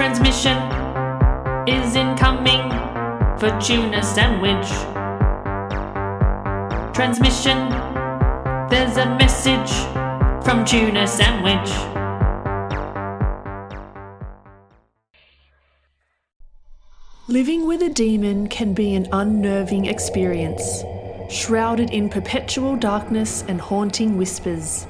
Transmission is incoming for tuna sandwich. Transmission, there's a message from tuna sandwich. Living with a demon can be an unnerving experience, shrouded in perpetual darkness and haunting whispers.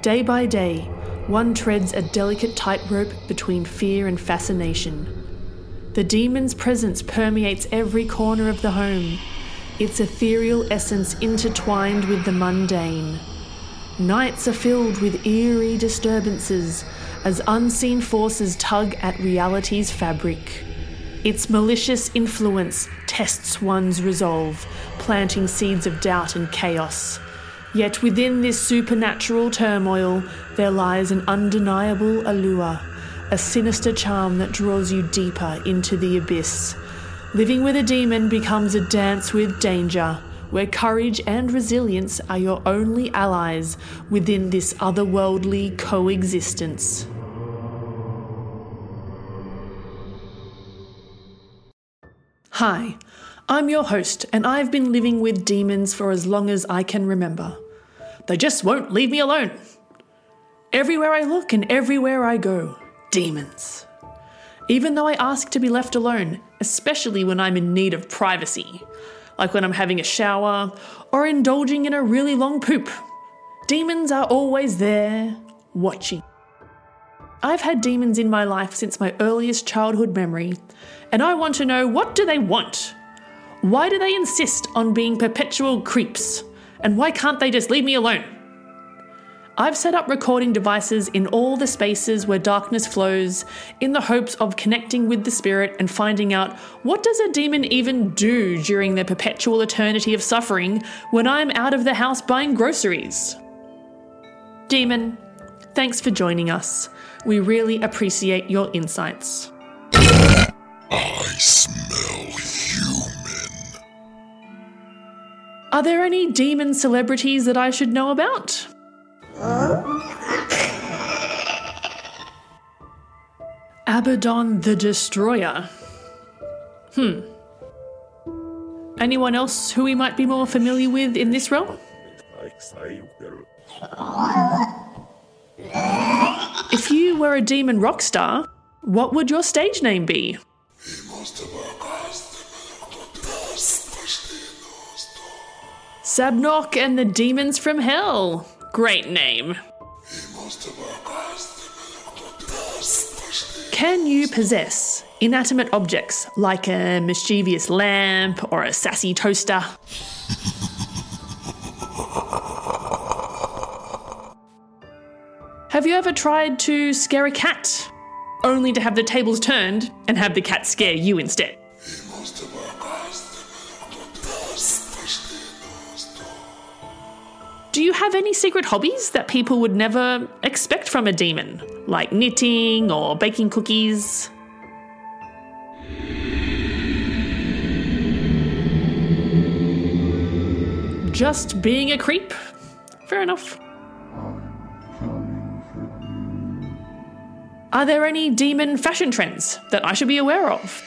Day by day, one treads a delicate tightrope between fear and fascination. The demon's presence permeates every corner of the home, its ethereal essence intertwined with the mundane. Nights are filled with eerie disturbances as unseen forces tug at reality's fabric. Its malicious influence tests one's resolve, planting seeds of doubt and chaos. Yet within this supernatural turmoil, there lies an undeniable allure, a sinister charm that draws you deeper into the abyss. Living with a demon becomes a dance with danger, where courage and resilience are your only allies within this otherworldly coexistence. Hi, I'm your host, and I've been living with demons for as long as I can remember. They just won't leave me alone. Everywhere I look and everywhere I go, demons. Even though I ask to be left alone, especially when I'm in need of privacy, like when I'm having a shower or indulging in a really long poop, demons are always there, watching. I've had demons in my life since my earliest childhood memory, and I want to know what do they want? Why do they insist on being perpetual creeps? And why can't they just leave me alone? I've set up recording devices in all the spaces where darkness flows in the hopes of connecting with the spirit and finding out what does a demon even do during their perpetual eternity of suffering when I'm out of the house buying groceries. Demon, thanks for joining us. We really appreciate your insights. I smell Are there any demon celebrities that I should know about? Abaddon the Destroyer. Hmm. Anyone else who we might be more familiar with in this realm? If you were a demon rock star, what would your stage name be? Sabnok and the Demons from Hell. Great name. Can you possess inanimate objects like a mischievous lamp or a sassy toaster? Have you ever tried to scare a cat, only to have the tables turned and have the cat scare you instead? Do you have any secret hobbies that people would never expect from a demon, like knitting or baking cookies? Just being a creep? Fair enough. Are there any demon fashion trends that I should be aware of?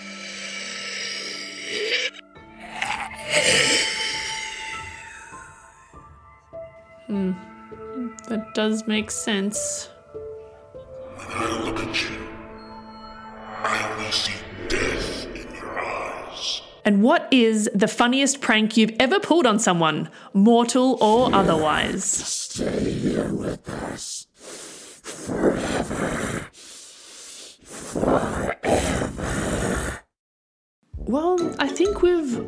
That does make sense. When I look at you, I only see death in your eyes. And what is the funniest prank you've ever pulled on someone, mortal or otherwise? Stay here with us forever. Forever. Well, I think we've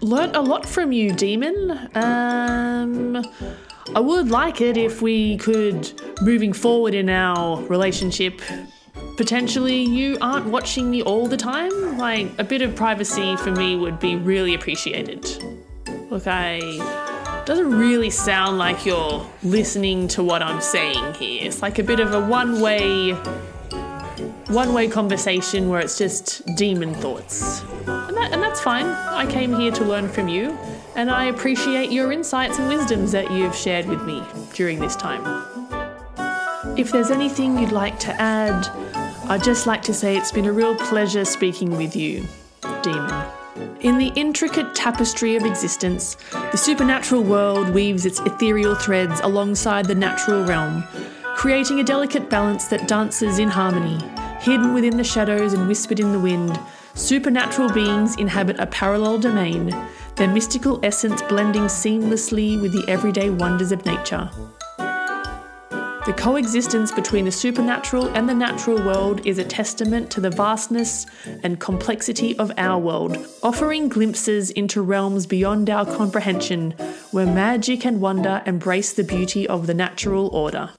learnt a lot from you, demon. Um, I would like it if we could, moving forward in our relationship, potentially you aren't watching me all the time. Like, a bit of privacy for me would be really appreciated. Look, I. Doesn't really sound like you're listening to what I'm saying here. It's like a bit of a one way. One way conversation where it's just demon thoughts. And, that, and that's fine. I came here to learn from you, and I appreciate your insights and wisdoms that you've shared with me during this time. If there's anything you'd like to add, I'd just like to say it's been a real pleasure speaking with you, Demon. In the intricate tapestry of existence, the supernatural world weaves its ethereal threads alongside the natural realm, creating a delicate balance that dances in harmony. Hidden within the shadows and whispered in the wind, supernatural beings inhabit a parallel domain, their mystical essence blending seamlessly with the everyday wonders of nature. The coexistence between the supernatural and the natural world is a testament to the vastness and complexity of our world, offering glimpses into realms beyond our comprehension where magic and wonder embrace the beauty of the natural order.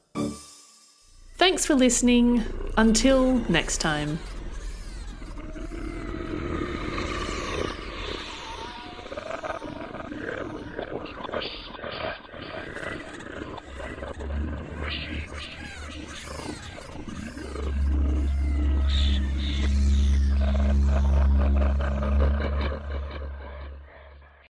Thanks for listening. Until next time.